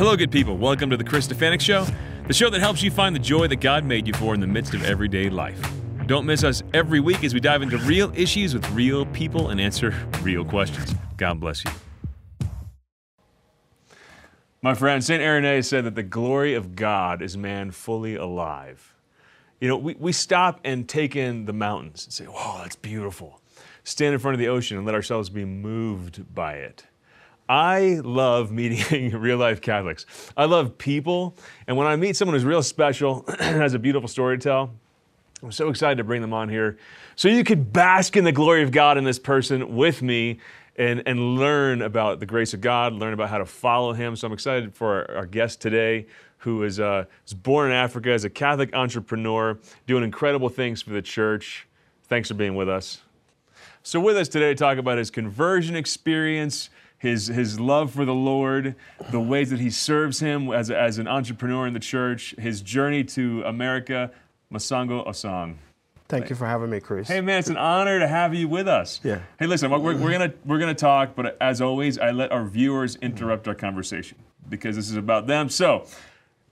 Hello, good people. Welcome to the Chris Stefanick Show, the show that helps you find the joy that God made you for in the midst of everyday life. Don't miss us every week as we dive into real issues with real people and answer real questions. God bless you. My friend, St. Irenaeus said that the glory of God is man fully alive. You know, we, we stop and take in the mountains and say, whoa, that's beautiful. Stand in front of the ocean and let ourselves be moved by it. I love meeting real life Catholics. I love people. And when I meet someone who's real special and has a beautiful story to tell, I'm so excited to bring them on here so you could bask in the glory of God in this person with me and, and learn about the grace of God, learn about how to follow Him. So I'm excited for our, our guest today, who is uh, born in Africa as a Catholic entrepreneur, doing incredible things for the church. Thanks for being with us. So, with us today to talk about his conversion experience, his, his love for the Lord, the ways that he serves him as, as an entrepreneur in the church, his journey to America, Mosongo Osong. Thank you for having me, Chris. Hey man, it's an honor to have you with us. Yeah. Hey, listen, we're, we're gonna we're gonna talk, but as always, I let our viewers interrupt our conversation because this is about them. So,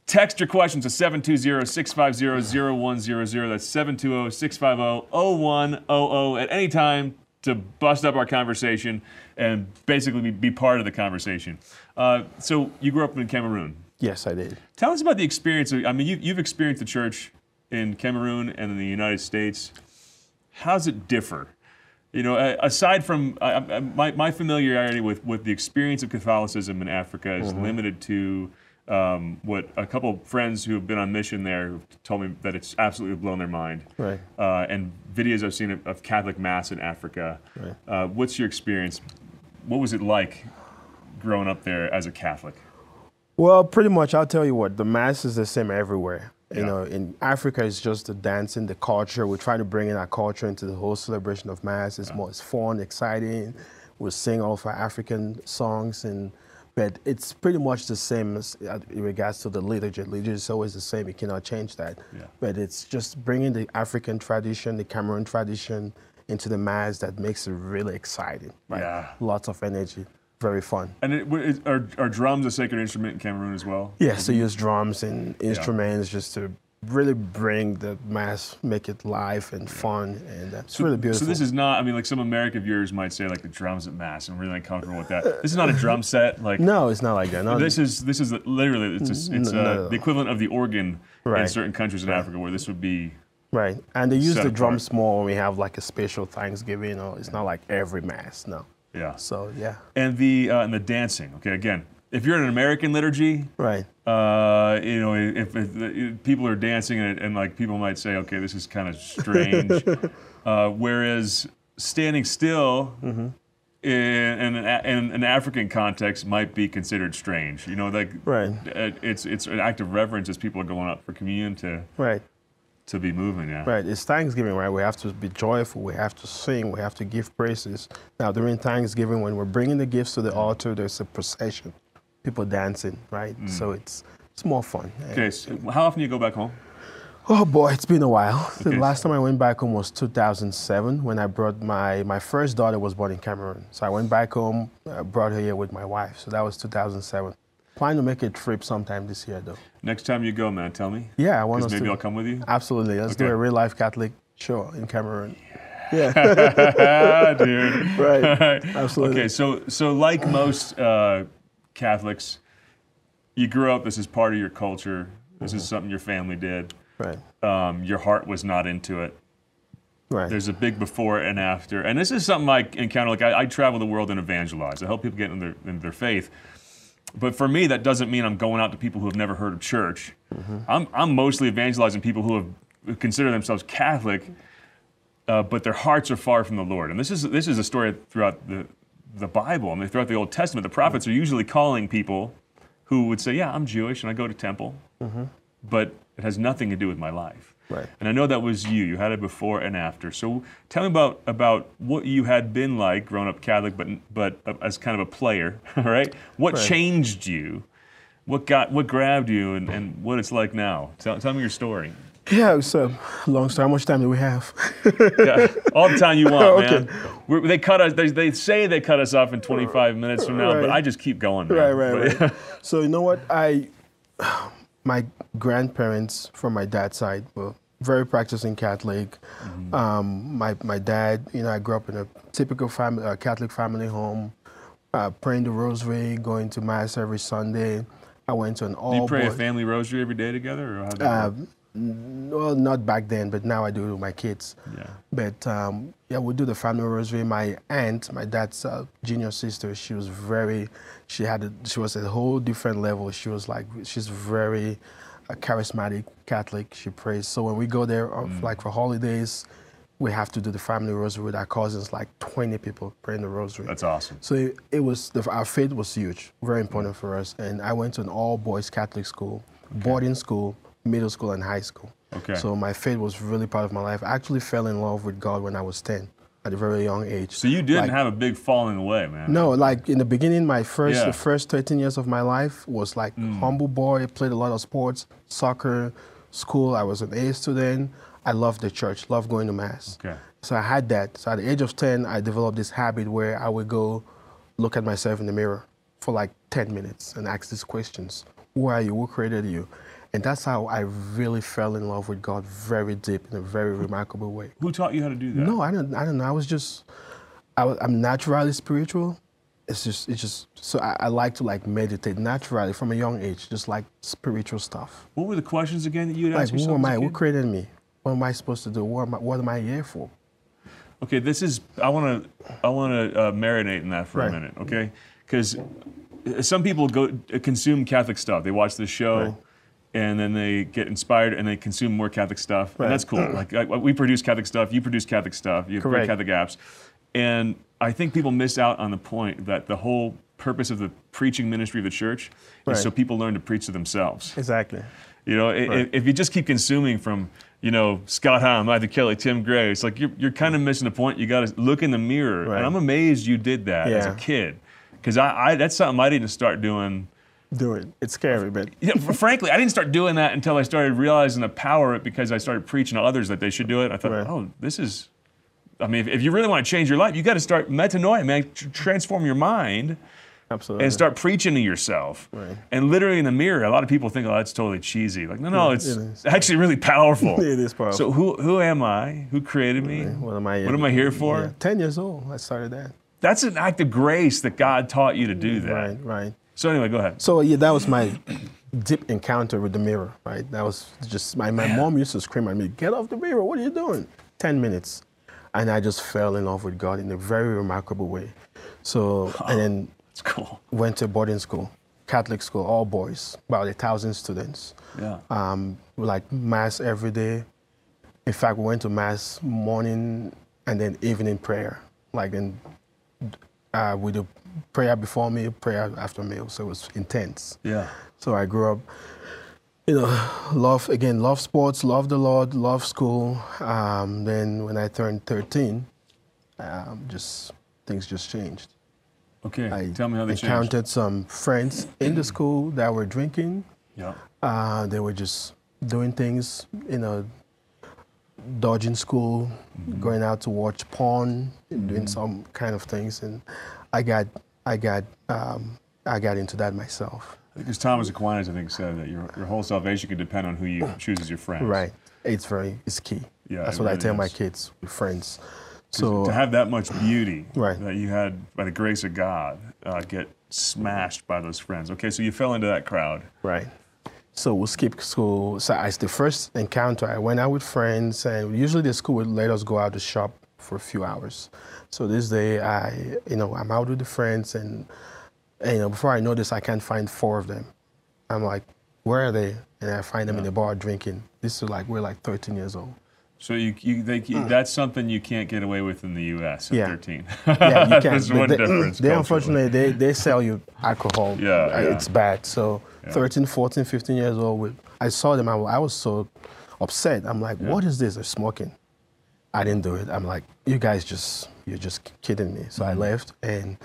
text your questions to 720-650-0100. That's 720-650-0100 at any time to bust up our conversation and basically be, be part of the conversation. Uh, so, you grew up in Cameroon. Yes, I did. Tell us about the experience. Of, I mean, you, you've experienced the church in Cameroon and in the United States. How does it differ? You know, aside from uh, my, my familiarity with, with the experience of Catholicism in Africa is limited to um, what a couple of friends who have been on mission there told me that it's absolutely blown their mind. Right. Uh, and videos I've seen of, of Catholic Mass in Africa. Right. Uh, what's your experience? What was it like growing up there as a Catholic? Well, pretty much, I'll tell you what, the Mass is the same everywhere. You Yeah. know, in Africa, it's just the dancing, the culture. We're trying to bring in our culture into the whole celebration of Mass. It's more, it's fun, exciting. We sing all of our African songs, and but it's pretty much the same as, uh, in regards to the liturgy. Liturgy is always the same. You cannot change that. Yeah. But it's just bringing the African tradition, the Cameroon tradition, into the Mass that makes it really exciting. Right? Yeah. Lots of energy. Very fun. And it, is, are, are drums a sacred instrument in Cameroon as well? Yes, they use drums and instruments just to really bring the mass, make it live and fun, and that's really beautiful. So this is not. I mean, like some American viewers might say, like the drums at mass. I'm really uncomfortable with that. This is not a drum set. Like no, it's not like that. No, this is this is literally it's a, it's No, uh, no, no. the equivalent of the organ in certain countries in Africa, where this would be. right, and they use the drums more when we have like a special Thanksgiving. Or it's not like every mass. No. Yeah. So yeah, And the uh, and the dancing. Okay, again, if you're in an American liturgy, right. uh, you know, if, if, if people are dancing and, and like people might say, okay, this is kind of strange. uh, whereas standing still Mm-hmm. in, in, an, in an African context might be considered strange. You know, like Right. it's it's an act of reverence as people are going up for communion to Right, to be moving. Yeah. right. It's Thanksgiving, right? We have to be joyful. We have to sing. We have to give praises. Now, during Thanksgiving, when we're bringing the gifts to the altar, there's a procession, people dancing, right? So it's it's more fun. Mm. Okay. So how often do you go back home? Oh boy, it's been a while. The last time I went back home was 2007 when I brought my my first daughter was born in Cameroon. So I went back home, uh, brought her here with my wife. So that was 2007. Plan to make a trip sometime this year though. Next time you go, man, tell me. Yeah, I want us maybe to. I'll come with you. Absolutely, let's do a real life Catholic show in Cameroon. Yeah, ah, dude. Right. Right. Absolutely. Okay, so so like most uh, Catholics, you grew up. This is part of your culture. This Mm-hmm. is something your family did. right, Um, your heart was not into it. right, There's a big before and after, and this is something I encounter. Like I, I travel the world and evangelize. I help people get in their in their faith. But for me, that doesn't mean I'm going out to people who have never heard of church. Mm-hmm. I'm, I'm mostly evangelizing people who have who consider themselves Catholic, uh, but their hearts are far from the Lord. And this is this is a story throughout the the Bible. I mean, throughout the Old Testament, the prophets are usually calling people who would say, "Yeah, I'm Jewish and I go to temple," but it has nothing to do with my life. Right. And I know that was you. You had it before and after. So tell me about about what you had been like growing up Catholic, but but as kind of a player, right? What Right. changed you? What got what grabbed you, and, and what it's like now? Tell, tell me your story. Yeah, a long story. How much time do we have? Yeah, all the time you want, Okay. man. We're, they cut us. They, they say they cut us off in 25 minutes from now, but I just keep going. Man. right, right, right. so you know what? I, my grandparents from my dad's side were very practicing Catholic. Mm-hmm. Um, my my dad, you know, I grew up in a typical family, uh, Catholic family home, uh, praying the Rosary, going to mass every Sunday. I went to an all. Do you pray a family rosary every day together, or how do you Uh, n- well, not back then, but now I do it with my kids. Yeah. But um, yeah, we do the family rosary. My aunt, my dad's uh, junior sister, she was very, she had, a, she was at a whole different level. She was like, she's very uh, charismatic Catholic. She prays. So when we go there, uh, Mm. like for holidays, we have to do the family rosary with our cousins, like 20 people praying the rosary. That's awesome. So it, it was the, our faith was huge, very important for us. And I went to an all boys Catholic school, boarding school, middle school, and high school. Okay. So my faith was really part of my life. I actually fell in love with God when I was 10, at a very young age. So you didn't Like- have a big falling away, man. No, like in the beginning, my first Yeah. Mm. the first 13 years of my life was like humble boy. Played a lot of sports, soccer, school. I was an A student. I loved the church, loved going to mass. Okay. So I had that. So at the age of 10, I developed this habit where I would go look at myself in the mirror for like 10 minutes and ask these questions. Who are you? Who created you? And that's how I really fell in love with God very deep in a very remarkable way. Who taught you how to do that? No, I don't. I don't know. I was just, I was, I'm naturally spiritual. It's just, it's just. So I, I like to like meditate naturally from a young age, just like spiritual stuff. What were the questions again that you would Like, ask who am I? Who created me? What am I supposed to do? What am I, what am I here for? Okay, this is. I want to. I want to uh, marinate in that for a minute, okay? Because some people go uh, consume Catholic stuff. They watch the show, Right. And then they get inspired and they consume more Catholic stuff, Right. and that's cool. Like, like we produce Catholic stuff, you produce Catholic stuff, you have great Catholic apps, and I think people miss out on the point that the whole purpose of the preaching ministry of the church Right. is so people learn to preach to themselves. Exactly. You know, Right. if you just keep consuming from, you know, Scott Hahn, Matthew Kelly, Tim Gray, it's like you're, you're kind of missing the point. You got to look in the mirror. And I'm amazed you did that as a kid. Because I, I, that's something I didn't start doing. Do it. It's scary, but fr- frankly, I didn't start doing that until I started realizing the power of it because I started preaching to others that they should do it. I thought, Right. oh, this is, I mean, if, if you really want to change your life, you got to start metanoia, man, tr- transform your mind absolutely. and start preaching to yourself. Right. And literally in the mirror, a lot of people think, oh, that's totally cheesy. Like, no, no, Yeah, it's it actually really powerful. It is powerful. So who who am I? Who created me? What am I? What am I here for? Yeah. Ten years old. I started that. That's an act of grace that God taught you to do that. Right. Right. So anyway, go ahead. So yeah, that was my deep encounter with the mirror, right? That was just my, my mom used to scream at me, "Get off the mirror! What are you doing?" Ten minutes, and I just fell in love with God in a very remarkable way. So and then cool. went to boarding school, Catholic school, all boys, about a thousand students. Yeah. Um, like mass every day. In fact, we went to mass morning and then evening prayer. Like in, uh, we do prayer before meal, prayer after meal. So it was intense. Yeah. So I grew up, you know, love again, love sports, love the Lord, love school. Um, then when I turned 13, um, just things just changed. Okay. I Tell me how they changed. encountered some friends in the school that were drinking. Yeah. Uh, they were just doing things, you know, dodging school, going out to watch porn, doing some kind of things, and I got, I got, um, I got into that myself. Because Thomas Aquinas, I think, said that your, your whole salvation can depend on who you choose as your friends. Right. It's very, it's key. Yeah, That's what I really tell my kids, with friends. So to have that much beauty Right. that you had by the grace of God uh, get smashed by those friends. Okay, so you fell into that crowd. Right. So we skipped school. So it's the first encounter. I went out with friends, and usually the school would let us go out to shop for a few hours. So this day, I, you know, I'm out with the friends, and, and, you know, before I know this, I can't find four of them. I'm like, where are they? And I find them in the bar drinking. This is like we're like 13 years old. So you, you, they, that's something you can't get away with in the U.S. at Yeah. 13. Yeah, you can't. One they, difference. they unfortunately they, they sell you alcohol. Yeah, Uh, yeah. it's bad. So 13, 14, 15 years old, with, I saw them. I, I was so upset. I'm like, what is this? They're smoking. I didn't do it. I'm like, you guys just you're just kidding me. So I Mm-hmm. left and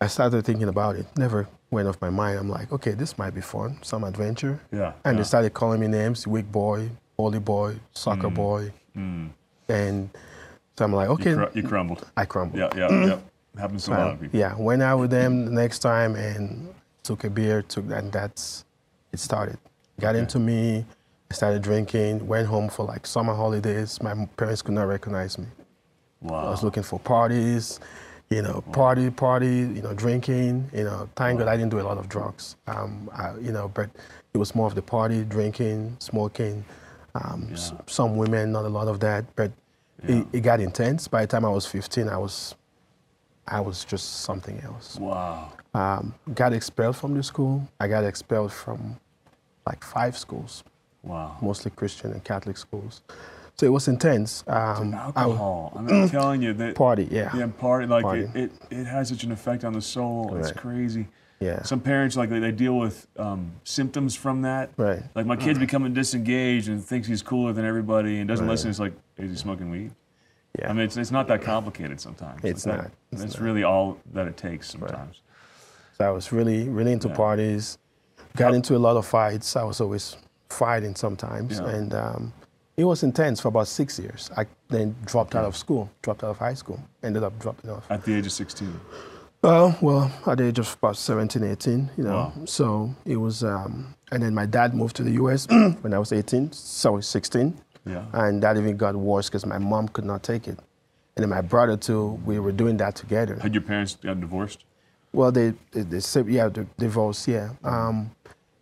I started thinking about it. Never went off my mind. I'm like, okay, this might be fun, some adventure. Yeah, And yeah. they started calling me names, weak boy, holy boy, soccer boy, and so I'm like, You, okay, cr- you crumbled. I crumbled. Yeah, yeah, yeah. Happens to a lot of people. Yeah, went out with them the next time and took a beer, took and that's it started. Got into me, I started drinking, went home for like summer holidays. My parents could not recognize me. Wow. I was looking for parties, you know, party, party, you know, drinking, you know. Thank God I didn't do a lot of drugs, um, I, you know, but it was more of the party, drinking, smoking. Um, Yeah. some women, not a lot of that, but Yeah. it, it got intense. By the time I was 15, I was, I was just something else. Wow. Um, got expelled from the school. I got expelled from like five schools, Wow. mostly Christian and Catholic schools. So it was intense. Um, I- Alcohol. I, I'm telling you that. party, yeah. Yeah, party. Like Party. It, it, it has such an effect on the soul. It's crazy. Yeah. Some parents like they, they deal with um, symptoms from that. Right. Like my kid's becoming disengaged and thinks he's cooler than everybody and doesn't Right. listen. It's like, is he smoking weed? Yeah. I mean, it's, it's not that complicated sometimes. It's Like not. that- It's That's not. really all that it takes sometimes. So I was really, really into Yeah. parties. Got into a lot of fights. I was always fighting sometimes, Yeah. and um, it was intense for about six years. I then dropped out of school, dropped out of high school, ended up dropping off. At the age of 16. Uh, well, at the age of about 17, 18, you know. Wow. So it was, um, and then my dad moved to the U.S. when I was 18, so I was 16, Yeah. and that even got worse because my mom could not take it, and then my brother too. We were doing that together. Had your parents gotten divorced? Well, they they, they said yeah, divorce, yeah. Um,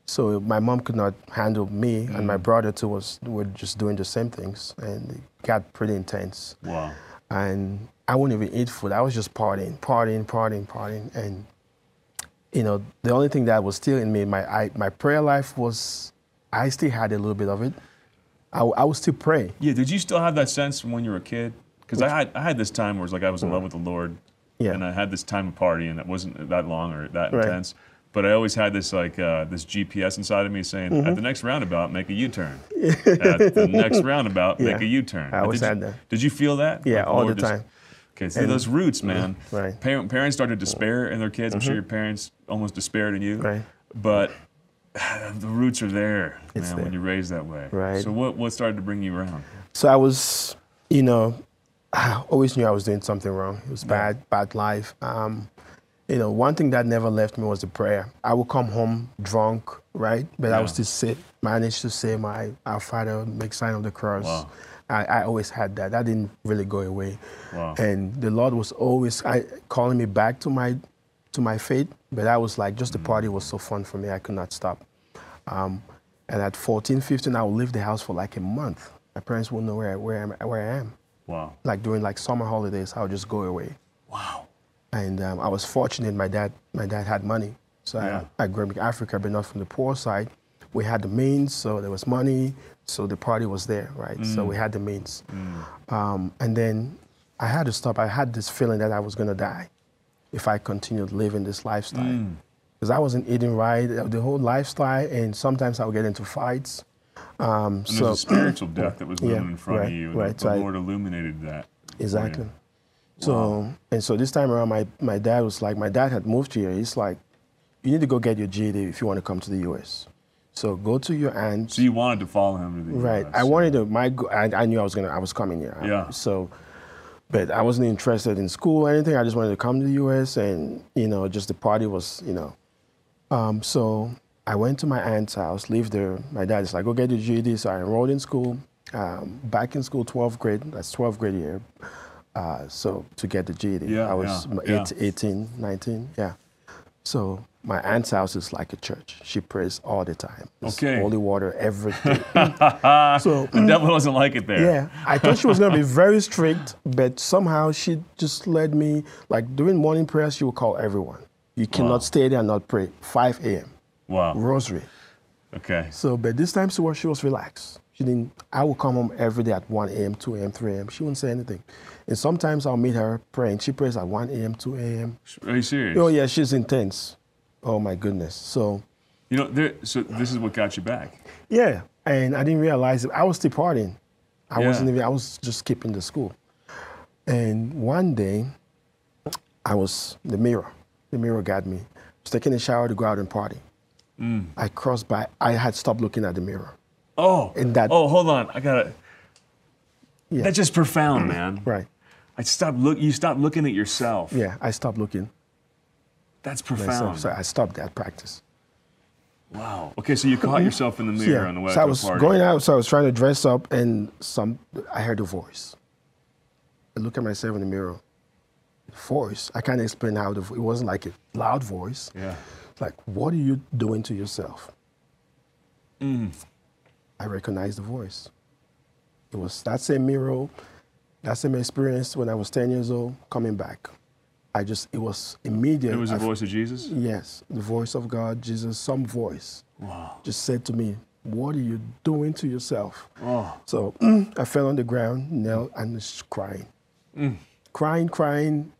so my mom could not handle me, and my mm. brother too was were just doing the same things, and it got pretty intense. Wow. And I wouldn't even eat food. I was just partying, partying, partying, partying, and you know the only thing that was still in me, my I, my prayer life was, I still had a little bit of it. I, I would still pray. Yeah. Did you still have that sense from when you were a kid? Because I had I had this time where it's like I was in love mm. with the Lord, Yeah. and I had this time of partying that wasn't that long or that Right. intense. But I always had this like uh, this GPS inside of me saying, Mm-hmm. at the next roundabout, make a U-turn. at the next roundabout, make a U-turn. I always did had you, that. Did you feel that? Yeah, Like all the just- time. Okay, see those roots, man. Right. Parent, parents start to despair in their kids. I'm sure your parents almost despaired in you. Mm-hmm. Right. But the roots are there, It's man, there. when you're raised that way. Right. So what, what started to bring you around? So I was, you know, I always knew I was doing something wrong. It was bad, bad life. Um, you know, one thing that never left me was the prayer. I would come home drunk, right? But I would Yeah. still sit, manage to say my Our Father, make sign of the cross. Wow. I, I always had that. That didn't really go away. Wow. And the Lord was always I, calling me back to my to my faith. But I was like, just the party was so fun for me. I could not stop. Um, and at 14, 15, I would leave the house for like a month. My parents wouldn't know where, I- where, I'm, where I am. Wow. Like during like summer holidays, I would just go away. Wow. And um, I was fortunate. My dad, my dad had money, so Yeah. I, I grew up in Africa, but not from the poor side. We had the means, so there was money, so the party was there, right? So we had the means. Um, and then I had to stop. I had this feeling that I was gonna die if I continued living this lifestyle, because I wasn't eating right, the whole lifestyle, and sometimes I would get into fights. Um, so there's a spiritual death that was Yeah, looming in front of you. and right, The, I- Lord illuminated that. Exactly. So and so this time around, my, my dad was like, my dad had moved here. He's like, you need to go get your GED if you want to come to the U.S. So go to your aunt. So you wanted to follow him to the right. US. I wanted to. My I, I knew I was gonna. I was coming here. Yeah. So, but I wasn't interested in school or anything. I just wanted to come to the U.S. and you know, just the party was you know. Um, so I went to my aunt's house, lived there. My dad is like, go get your GED. So I enrolled in school. Um, back in school, 12th grade. That's 12th grade year. Uh, so to get the GED, Yeah, I was yeah, eight, yeah. 18, 19, yeah. So my aunt's house is like a church. She prays all the time. It's Okay. Holy water every day. so The devil doesn't like it there. yeah, I thought she was gonna be very strict, but somehow she just led me. Like during morning prayer, she would call everyone. You cannot Wow. stay there and not pray. 5 a.m. Wow. Rosary. Okay. So, but this time she was she was relaxed. She didn't. I would come home every day at 1 a.m., 2 a.m., 3 a.m. She wouldn't say anything. And sometimes I'll meet her praying. She prays at 1 a.m., 2 a.m. Are you serious? Oh yeah, she's intense. Oh my goodness. So You know, there, so this is what got you back. yeah, and I didn't realize it. I was still partying. I Yeah. wasn't even. I was just skipping the school. And one day, I was the mirror. The mirror got me. I was taking a shower to go out and party. Mm. I crossed by. I had stopped looking at the mirror. Oh, In that- oh, hold on. I gotta. Yeah. That's just profound, man. right. I stopped look. You stopped looking at yourself. Yeah, I stopped looking That's myself. profound. So I stopped that practice. Wow. Okay, so you caught yourself in the mirror on the way so I was party. going out, so I was trying to dress up, and some I heard a voice. I look at myself in the mirror. Voice. I can't explain how the it wasn't like a loud voice. Yeah. Like, what are you doing to yourself? Mm. I recognized the voice. It was that same mirror, that same experience when I was 10 years old, coming back. I just, it was immediate. It was the I- voice of Jesus. Yes, the voice of God, Jesus, some voice Wow. just said to me, What are you doing to yourself? Oh. So I fell on the ground, knelt, and was crying. Mm. Crying, crying.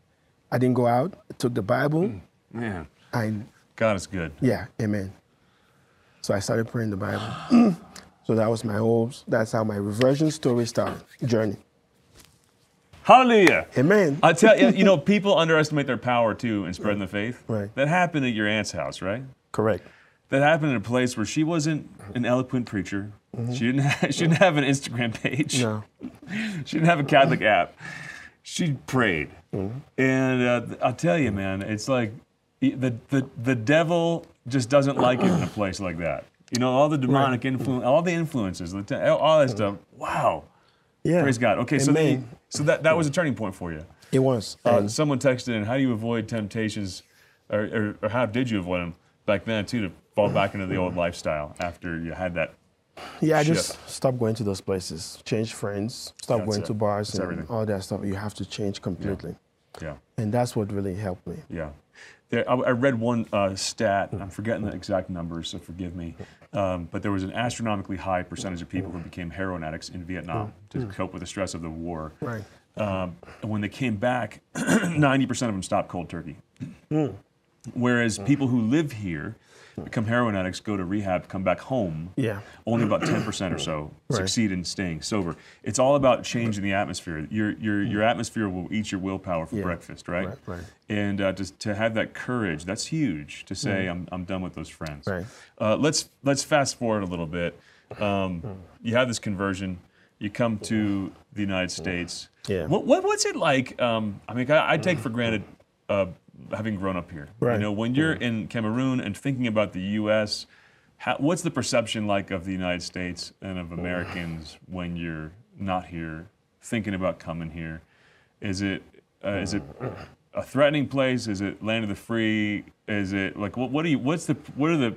I didn't go out. I took the Bible. Man, I, God is good. yeah, amen. So I started praying the Bible. so that was my hopes. That's how my reversion story started, journey. Hallelujah. Amen. I tell you, you know, people underestimate their power too in spreading the faith. Right. That happened at your aunt's house, right? Correct. That happened in a place where she wasn't an eloquent preacher. Mm-hmm. She didn't. Have, she didn't have an Instagram page. No. She didn't have a Catholic app. She prayed, mm-hmm. and uh, I'll tell you, man, it's like the the the devil just doesn't like it in a place like that. You know, all the demonic influence, all the influences, all that mm-hmm. stuff. Wow, Yeah. praise God. Okay, so then, so that that was a turning point for you. It was. Uh, And someone texted in, how do you avoid temptations, or, or, or how did you avoid them back then too, to fall back into the old lifestyle after you had that? Yeah, I shift. just stopped going to those places, change friends, stop going it. to bars That's and everything. all that stuff. You have to change completely. Yeah, And that's what really helped me. yeah. There, I, I read one uh, stat, I'm forgetting the exact numbers, so forgive me, um, but there was an astronomically high percentage of people who became heroin addicts in Vietnam to cope with the stress of the war. Right. Um, and when they came back, 90% of them stopped cold turkey. Whereas people who live here, become heroin addicts, go to rehab, come back home, Yeah. only about 10% or so Right. succeed in staying sober. It's all about changing the atmosphere. Your, your, your atmosphere will eat your willpower for Yeah. breakfast, right? Right, right. And uh, to, to have that courage, that's huge to say, I'm, I'm done with those friends. Right. Uh, let's, let's fast forward a little bit. Um, you have this conversion, you come to the United States. Yeah. What, what, what's it like? Um, I mean, I, I take for granted uh, having grown up here. You know, when you're in Cameroon and thinking about the U.S., how, what's the perception like of the United States and of Americans when you're not here, thinking about coming here? Is it uh, is it a threatening place? Is it land of the free? Is it like what? What do you? What's the? What are the?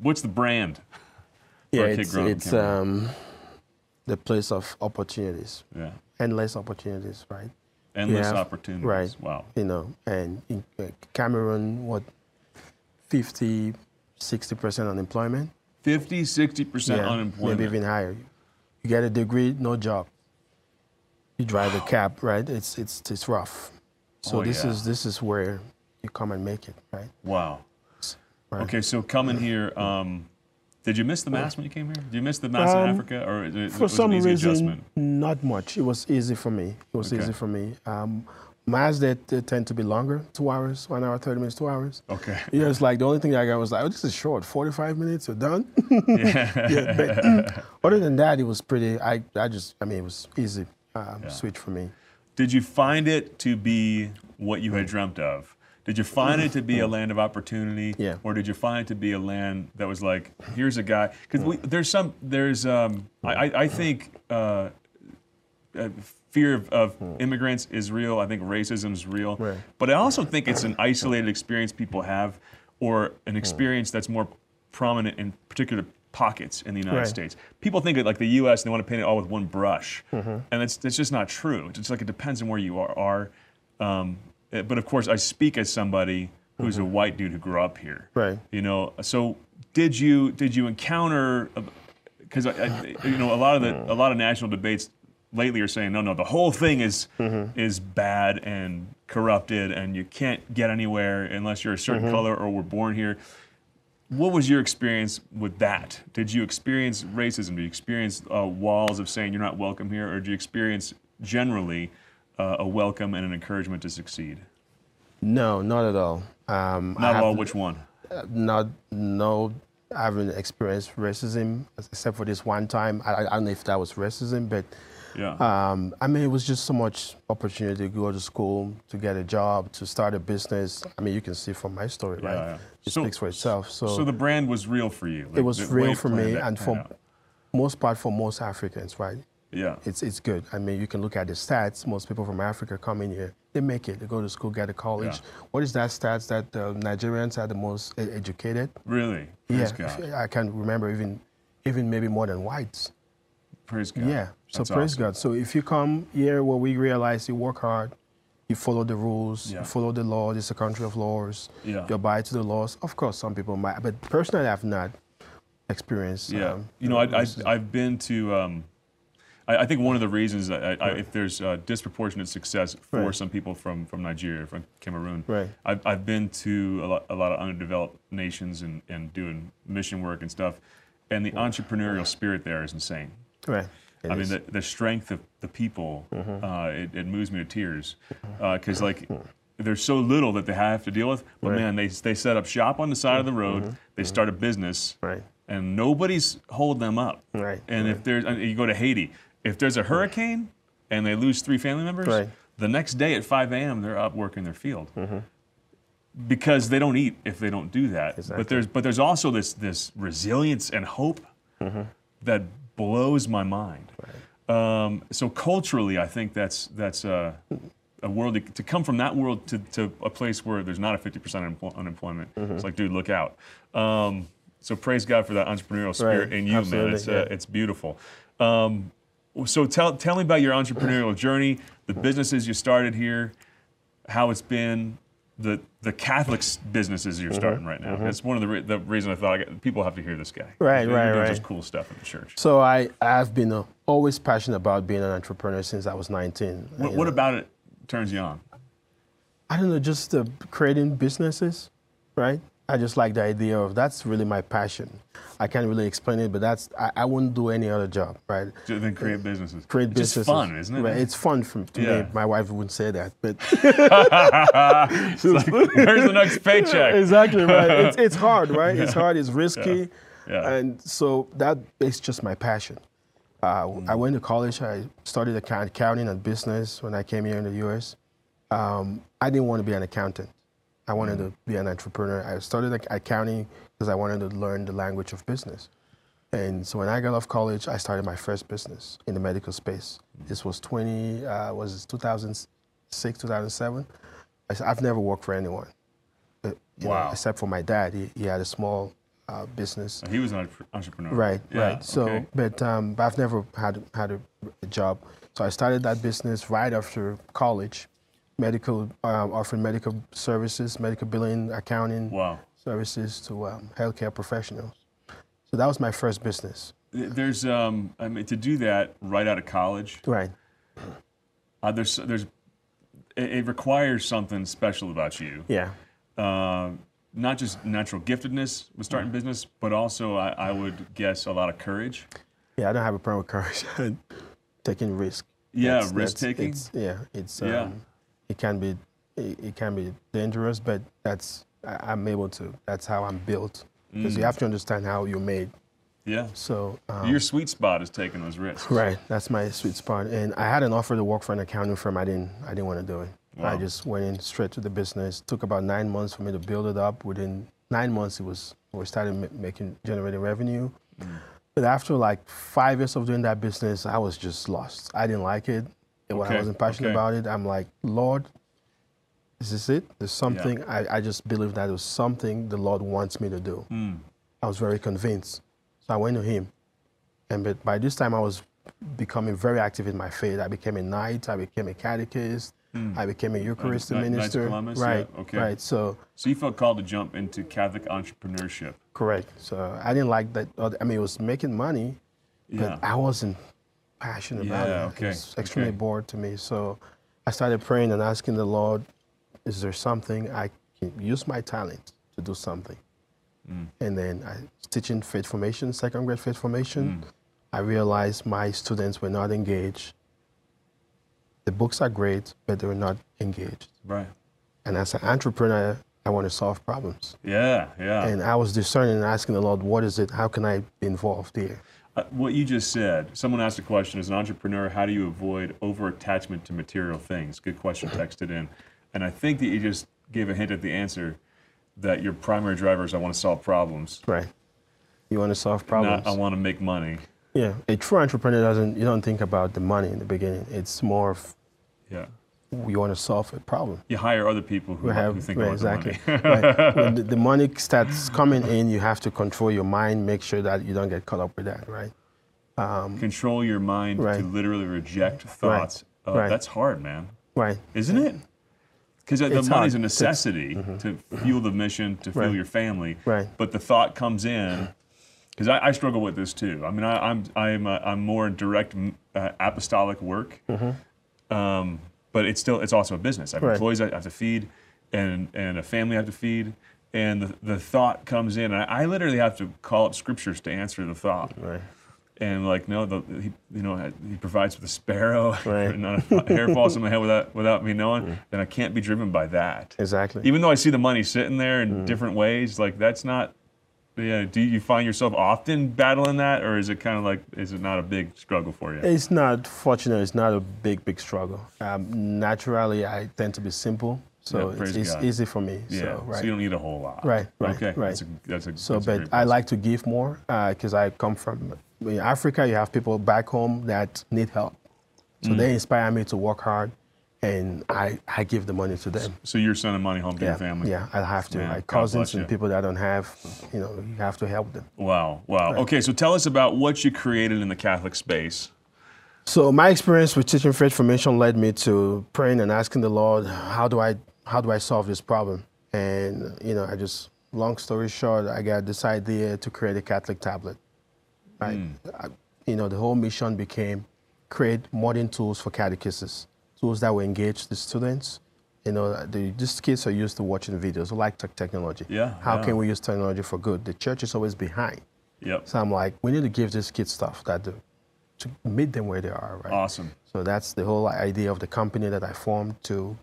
What's the brand? Yeah, a kid it's, it's um, the place of opportunities, Yeah, endless opportunities, right? Endless have- opportunities. right. Wow. You know, and in Cameroon, what, 50, 60% unemployment? 50, 60 percent Yeah, unemployment. Maybe even higher. You get a degree, no job. You drive a cab, right? It's, it's, it's rough. So Oh, this yeah. is this is where you come and make it, right? Wow. Right. Okay, so coming here, um, did you miss the mass when you came here? Did you miss the mass in Um, Africa, or it, For was some reason, adjustment? not much. It was easy for me. It was Okay. easy for me. Um, Mass that tend to be longer, two hours, one hour, 30 minutes, two hours. Okay. Yeah, it's like the only thing I got was like, oh, this is short, 45 minutes, you're done. Yeah. yeah, but other than that, it was pretty, I, I just, I mean, it was easy um, switch for me. Did you find it to be what you had dreamt of? Did you find it to be a land of opportunity, Yeah. or did you find it to be a land that was like, here's a guy? Because there's some, there's, um, I, I- think uh, uh, fear of, of immigrants is real. I think racism is real, Right. but I also think it's an isolated experience people have, or an experience that's more prominent in particular pockets in the United Right. States. People think of like the U.S. and they want to paint it all with one brush, and it's, it's just not true. It's just like it depends on where you are. are. Um, Uh, but of course, I speak as somebody who's a mm-hmm. white dude who grew up here. Right. You know, so did you did you encounter? Uh, because you know, a lot of the mm. a lot of national debates lately are saying no, no, the whole thing is mm-hmm. is bad and corrupted, and you can't get anywhere unless you're a certain mm-hmm. color or were born here. What was your experience with that? Did you experience racism? Did you experience uh, walls of saying you're not welcome here, or did you experience generally uh, a welcome and an encouragement to succeed? No, not at all. Um, Not have all. Which one? not no I haven't experienced racism except for this one time. I, I don't know if that was racism, but Yeah. um, I mean, it was just so much opportunity to go to school, to get a job, to start a business. I mean, you can see from my story, Yeah, right? yeah. It So- speaks for itself. So, so the brand was real for you. it was real for me and for most part for most Africans, right? Yeah. It's it's good. I mean, you can look at the stats. Most people from Africa come in here, they make it. They go to school, get a college. Yeah. What is that stats that the Nigerians are the most educated? Really. Praise yeah, God. I can remember even even maybe more than whites. Praise God. Yeah. So That's praise awesome. God. So if you come here where we realize you work hard, you follow the rules, Yeah. you follow the law, it's a country of laws, Yeah. you abide to the laws. Of course, some people might, but personally, I've not experienced. Yeah, um, you know, I I I've been to. Um, I, I think one of the reasons that I, I, if there's uh, disproportionate success for Right. some people from from Nigeria, from Cameroon, Right. I've, I've been to a lot, a lot of underdeveloped nations and, and doing mission work and stuff, and the entrepreneurial spirit there is insane. right. It I mean, the, the strength of the people, mm-hmm. uh, it, it moves me to tears. Uh, because, like, mm-hmm. there's so little that they have to deal with. But, Right. man, they, they set up shop on the side of the road, mm-hmm. they start a business, Right. and nobody's holding them up. Right, And if there's, you go to Haiti, if there's a hurricane and they lose three family members, Right. the next day at 5 a.m., they're up working their field. Because they don't eat if they don't do that. Exactly. But there's but there's also this this resilience and hope that blows my mind. Um, so culturally, I think that's that's a, a world to come from that world to, to a place where there's not a 50% unempl- unemployment. It's like, dude, look out. Um, so praise God for that entrepreneurial spirit Right. in you, man. Absolutely, It's uh, it's beautiful. Um, so tell tell me about your entrepreneurial journey, the businesses you started here, how it's been. The, the Catholic businesses Mm-hmm. you're starting right now. That's one of the re- the reason I thought I got, people have to hear this guy. Right, You're right, doing right. Just cool stuff in the church. So I, I've been uh, always passionate about being an entrepreneur since I was 19. What, what about it turns you on? I don't know, just uh, creating businesses, right? I just like the idea of that's really my passion. I can't really explain it, but that's I, I wouldn't do any other job, right? To then create businesses. Create it's businesses. fun, isn't it? Right, it's fun for, to Yeah. me. My wife wouldn't say that, but It's like, where's the next paycheck? exactly right. It's, it's hard, right? It's hard. It's risky, Yeah. and so that is just my passion. Uh, Mm. I went to college. I studied accounting and business when I came here in the U.S. Um, I didn't want to be an accountant. I wanted Mm. to be an entrepreneur. I studied ac- accounting because I wanted to learn the language of business. And so when I got off college, I started my first business in the medical space. This was 20, uh, was 2006, 2007. I, have never worked for anyone, uh, you know, except for my dad. He, he had a small uh, business. He was an entrepreneur. Right, Yeah, right. So, okay. but, um, but I've never had had a, a job. So I started that business right after college, medical, um, offering medical services, medical billing, accounting Wow. services to um, healthcare professionals. So that was my first business. There's, um, I mean, to do that right out of college, Right. uh, there's, there's, it, it requires something special about you. Yeah. Uh, not just natural giftedness with starting business, but also I, I would guess a lot of courage. Yeah, I don't have a problem with courage. Taking risk. Yeah, risk-taking. it's- Yeah, it's Yeah. It can be it, it can be dangerous, but that's I, I'm able to. That's how I'm built. Because Mm. you have to understand how you're made. Yeah. So um, Your sweet spot is taking those risks. right, that's my sweet spot. And I had an offer to work for an accounting firm. I didn't I didn't want to do it. Wow. I just went in straight to the business. Took about nine months for me to build it up. Within nine months, it was we started making generating revenue. Mm. But after like five years of doing that business, I was just lost. I didn't like it. And when I wasn't passionate okay. about it, I'm like, Lord, is this it? There's something. I, I just believe that there's something the Lord wants me to do. Mm. I was very convinced. So I went to him. And but by this time I was becoming very active in my faith. I became a knight, I became a catechist, I became a Eucharistic minister. Columbus? Yeah, Right. okay. Right. So So you felt called to jump into Catholic entrepreneurship. correct. So I didn't like that I mean it was making money, but Yeah. I wasn't passionate about Yeah, it. okay, It was extremely okay. bored to me. So I started praying and asking the Lord, is there something I can use my talent to do something? Mm. And then I was teaching faith formation, second grade faith formation. Mm. I realized my students were not engaged. The books are great, but they were not engaged. Right. And as an entrepreneur, I want to solve problems. Yeah, yeah. And I was discerning and asking the Lord, what is it? How can I be involved here? Uh, what you just said, someone asked a question as an entrepreneur, how do you avoid over attachment to material things? Good question texted in. And I think that you just gave a hint at the answer that your primary driver is I want to solve problems. Right. You want to solve problems. Not I want to make money. Yeah. A true entrepreneur doesn't, you don't think about the money in the beginning. It's more of Yeah. You want to solve a problem. You hire other people who, We who have think right, about exactly. the money. right. When the, the money starts coming in, you have to control your mind, make sure that you don't get caught up with that, right? Control your mind to literally reject thoughts. Uh, Right. That's hard, man. Right. Isn't it? Because the money's hard. a necessity to fuel the mission, to fuel Right. your family. Right. But the thought comes in, because I, I struggle with this too. I mean, I, I'm I'm uh, I'm more in direct uh, apostolic work, um, but it's still it's also a business. I have Right. employees I have to feed, and and a family I have to feed. And the, the thought comes in, I, I literally have to call up scriptures to answer the thought Right. and like no, the, he, you know, he provides for the sparrow, Right. and not a hair falls on my head without without me knowing. Mm. Then I can't be driven by that. Exactly. Even though I see the money sitting there in mm. different ways, like that's not. Yeah, do you find yourself often battling that, or is it kind of like is it not a big struggle for you? It's not fortunate. It's not a big, big struggle. Um, naturally, I tend to be simple, so Yeah, it's, it's easy for me. yeah, so, right. you don't need a whole lot. Right, right, Okay, right. That's a, that's a, So, but I like to give more because I come from in Africa. You have people back home that need help, so Mm. they inspire me to work hard, and I, I give the money to them. So you're sending money home to Yeah, your family. yeah, I have to. Man, My cousins and people that I don't have, you know, you have to help them. Wow, wow. Okay, so tell us about what you created in the Catholic space. So my experience with teaching faith formation led me to praying and asking the Lord, how do I how do I solve this problem? And you know, I just long story short, I got this idea to create a Catholic tablet. Right? Hmm. I, you know, the whole mission became create modern tools for catechists, tools that will engage the students. You know, the, these kids are used to watching videos, like tech technology. Yeah, How yeah. can we use technology for good? The church is always behind. Yep. So I'm like, we need to give these kids stuff that do, to meet them where they are, right? Awesome. So that's the whole idea of the company that I formed to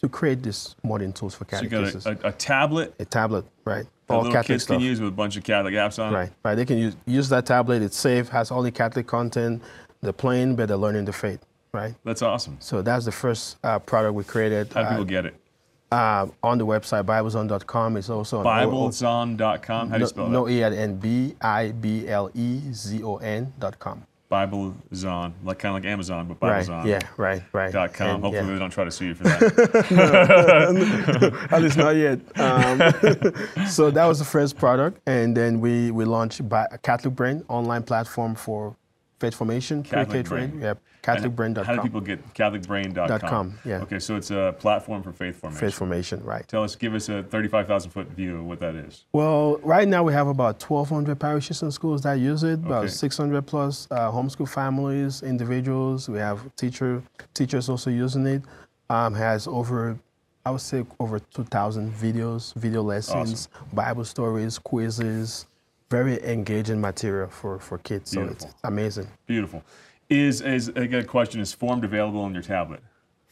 to create these modern tools for So you got a, a, a tablet a tablet, right? that All Catholic kids stuff. can use with a bunch of Catholic apps on it. Right, right. They can use use that tablet. It's safe, has all the Catholic content. They're playing, but they're learning the faith, right? That's awesome. So that's the first uh, product we created How do uh, people get it? uh, on the website biblezon.com. It's also on Biblezon.com. How do you no, spell no that? e at n b i b l e z o n dot com. Biblezon, like kind of like Amazon, but Right. Biblezon. Yeah. Right. Right. Dot com. And, Hopefully yeah. they don't try to sue you for that. At least not yet. Um, so that was the first product, and then we we launched by Catholic Brain online platform for faith formation. Catholic pre-K Brain. Yep. CatholicBrain.com. How do people get CatholicBrain.com? Com, yeah. Okay, so it's a platform for faith formation. faith formation, right? Tell us, give us a 35,000 foot view of what that is. Well, right now we have about 1,200 parishes and schools that use it. About Okay. 600 plus uh, homeschool families, individuals. We have teacher teachers also using it. Um, has over, I would say, over 2,000 videos, video lessons, Bible stories, quizzes. Very engaging material for, for kids. So it's Beautiful. amazing. Beautiful. Is, is I a question, is formed available on your tablet?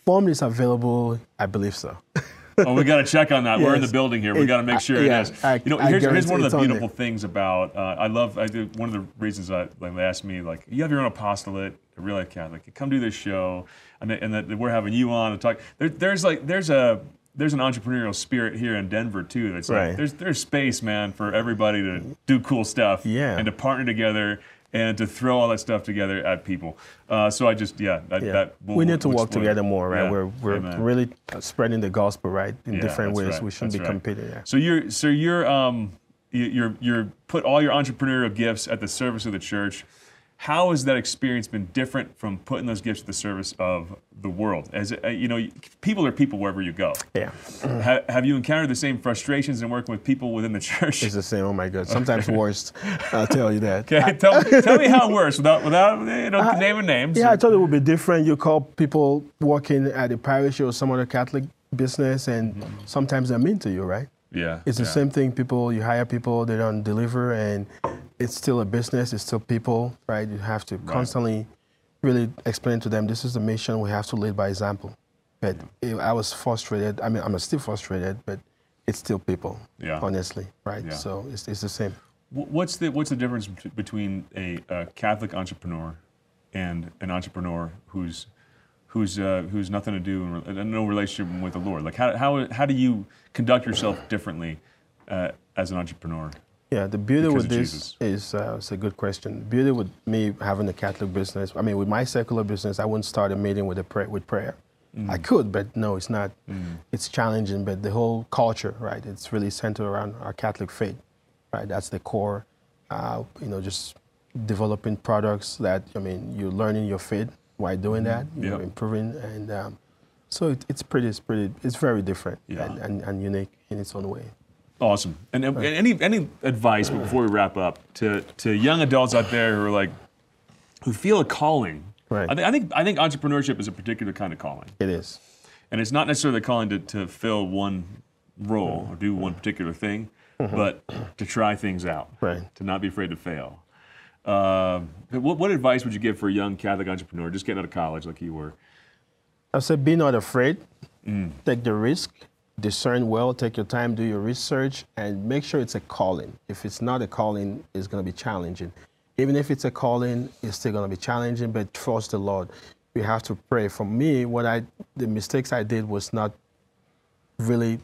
Formed is available, I believe so. Oh, we got to check on that. We're in the building here. We got to make I- sure yeah, it is. I- you know, here's, here's one of the beautiful things about. Uh, I love. I do one of the reasons I like they asked me like, you have your own apostolate, a real life Catholic. Come do this show, and that, and that we're having you on to talk. There, there's like there's a there's an entrepreneurial spirit here in Denver too. That's like Right. there's there's space, man, for everybody to do cool stuff. Yeah. And to partner together. And to throw all that stuff together at people, uh, so I just yeah, that, Yeah. that we'll- we need to work together more, right? Yeah. We're, we're Amen. really spreading the gospel, right? In Yeah, different ways. right, We shouldn't that's be right. competing. Yeah. So you're so you're um you're you're put all your entrepreneurial gifts at the service of the church. How has that experience been different from putting those gifts at the service of the world? As uh, you know, people are people wherever you go. Yeah. Ha- have you encountered the same frustrations in working with people within the church? It's the same. Oh my God. Sometimes worse. I'll tell you that. Okay, tell, tell me how it works without without you know naming names. Yeah, I thought it would be different. You call people working at a parish or some other Catholic business, and sometimes they're mean to you, right? yeah. It's the yeah. same thing. People, you hire people, they don't deliver, and it's still a business. It's still people, right? You have to constantly really explain to them this is the mission. We have to lead by example. But it, I was frustrated. I mean, I'm still frustrated, but it's still people. Yeah. Honestly, right? Yeah. So it's, it's the same. What's the what's the difference between a, a Catholic entrepreneur and an entrepreneur who's who's uh, who's nothing to do and and no relationship with the Lord? Like how how how do you conduct yourself differently uh, as an entrepreneur? Yeah, the beauty with this Jesus. is uh, it's a good question. The beauty with me having a Catholic business, I mean, with my secular business, I wouldn't start a meeting with a pray, with prayer. Mm. I could, but no, it's not. It's challenging, but the whole culture, right? It's really centered around our Catholic faith, right? That's the core. Uh, you know, just developing products that I mean, you're learning your faith while doing that. You're Yep. improving, and um, so it, it's pretty, it's pretty, it's very different Yeah. and, and, and unique in its own way. Awesome. And, and any any advice before we wrap up to to young adults out there who are like who feel a calling? Right. I, think I think I think entrepreneurship is a particular kind of calling. It is. And it's not necessarily the calling to, to fill one role or do one particular thing, mm-hmm. but to try things out, Right. to not be afraid to fail. Um, but what, what advice would you give for a young Catholic entrepreneur just getting out of college like you were? I said, be not afraid. Mm. Take the risk. Discern well. Take your time. Do your research, and make sure it's a calling. If it's not a calling, it's going to be challenging. Even if it's a calling, it's still going to be challenging. But trust the Lord. We have to pray. For me, what I the mistakes I did was not really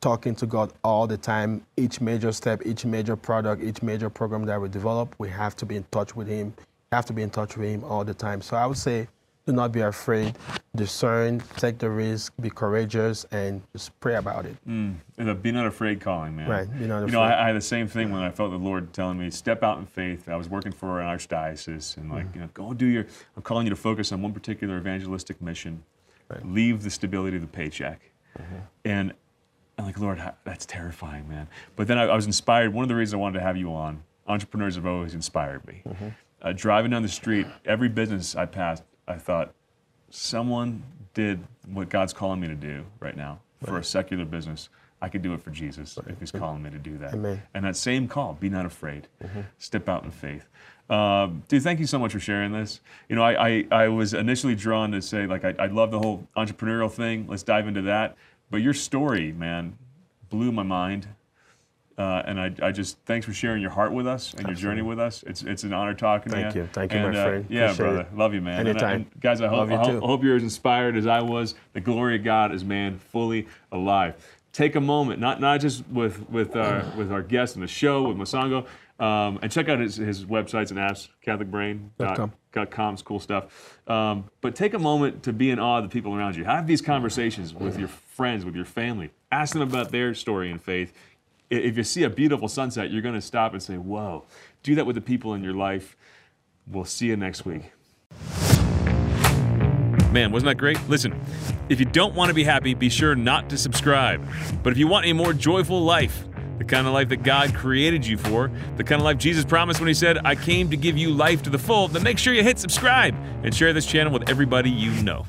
talking to God all the time. Each major step, each major product, each major program that we develop, we have to be in touch with Him. Have to be in touch with Him all the time. So I would say, do not be afraid. Discern, take the risk, be courageous, and just pray about it. And be not afraid calling, man. Right, be not You know. I, I had the same thing when I felt the Lord telling me, step out in faith. I was working for an archdiocese and like, Mm-hmm. you know, go do your, I'm calling you to focus on one particular evangelistic mission. Right. Leave the stability of the paycheck. Mm-hmm. And I'm like, Lord, that's terrifying, man. But then I, I was inspired. One of the reasons I wanted to have you on, entrepreneurs have always inspired me. Mm-hmm. Uh, driving down the street, every business I passed, I thought, someone did what God's calling me to do right now for a secular business. I could do it for Jesus if He's calling me to do that. Amen. And that same call, be not afraid, step out in faith. Um, dude, thank you so much for sharing this. You know, I, I, I was initially drawn to say, like, I, I love the whole entrepreneurial thing. Let's dive into that. But your story, man, blew my mind. Uh, and I, I just thanks for sharing your heart with us and your journey with us. It's it's an honor talking Thank to you. Thank you. Thank you, my uh, friend. yeah, Appreciate brother. it. Love you, man. And- Anytime. and guys, I hope, Love you I hope. I hope you're as inspired as I was. The glory of God is man fully alive. Take a moment, not not just with with our with our guest in the show with Mosongo, um, and check out his, his websites and apps, CatholicBrain.com. com. com, it's cool stuff. Um, but take a moment to be in awe of the people around you. Have these conversations with your friends, with your family. Ask them about their story and faith. If you see a beautiful sunset, you're going to stop and say, "Whoa!" Do that with the people in your life. We'll see you next week. Man, wasn't that great? Listen, if you don't want to be happy, be sure not to subscribe. But if you want a more joyful life, the kind of life that God created you for, the kind of life Jesus promised when He said, I came to give you life to the full, then make sure you hit subscribe and share this channel with everybody you know.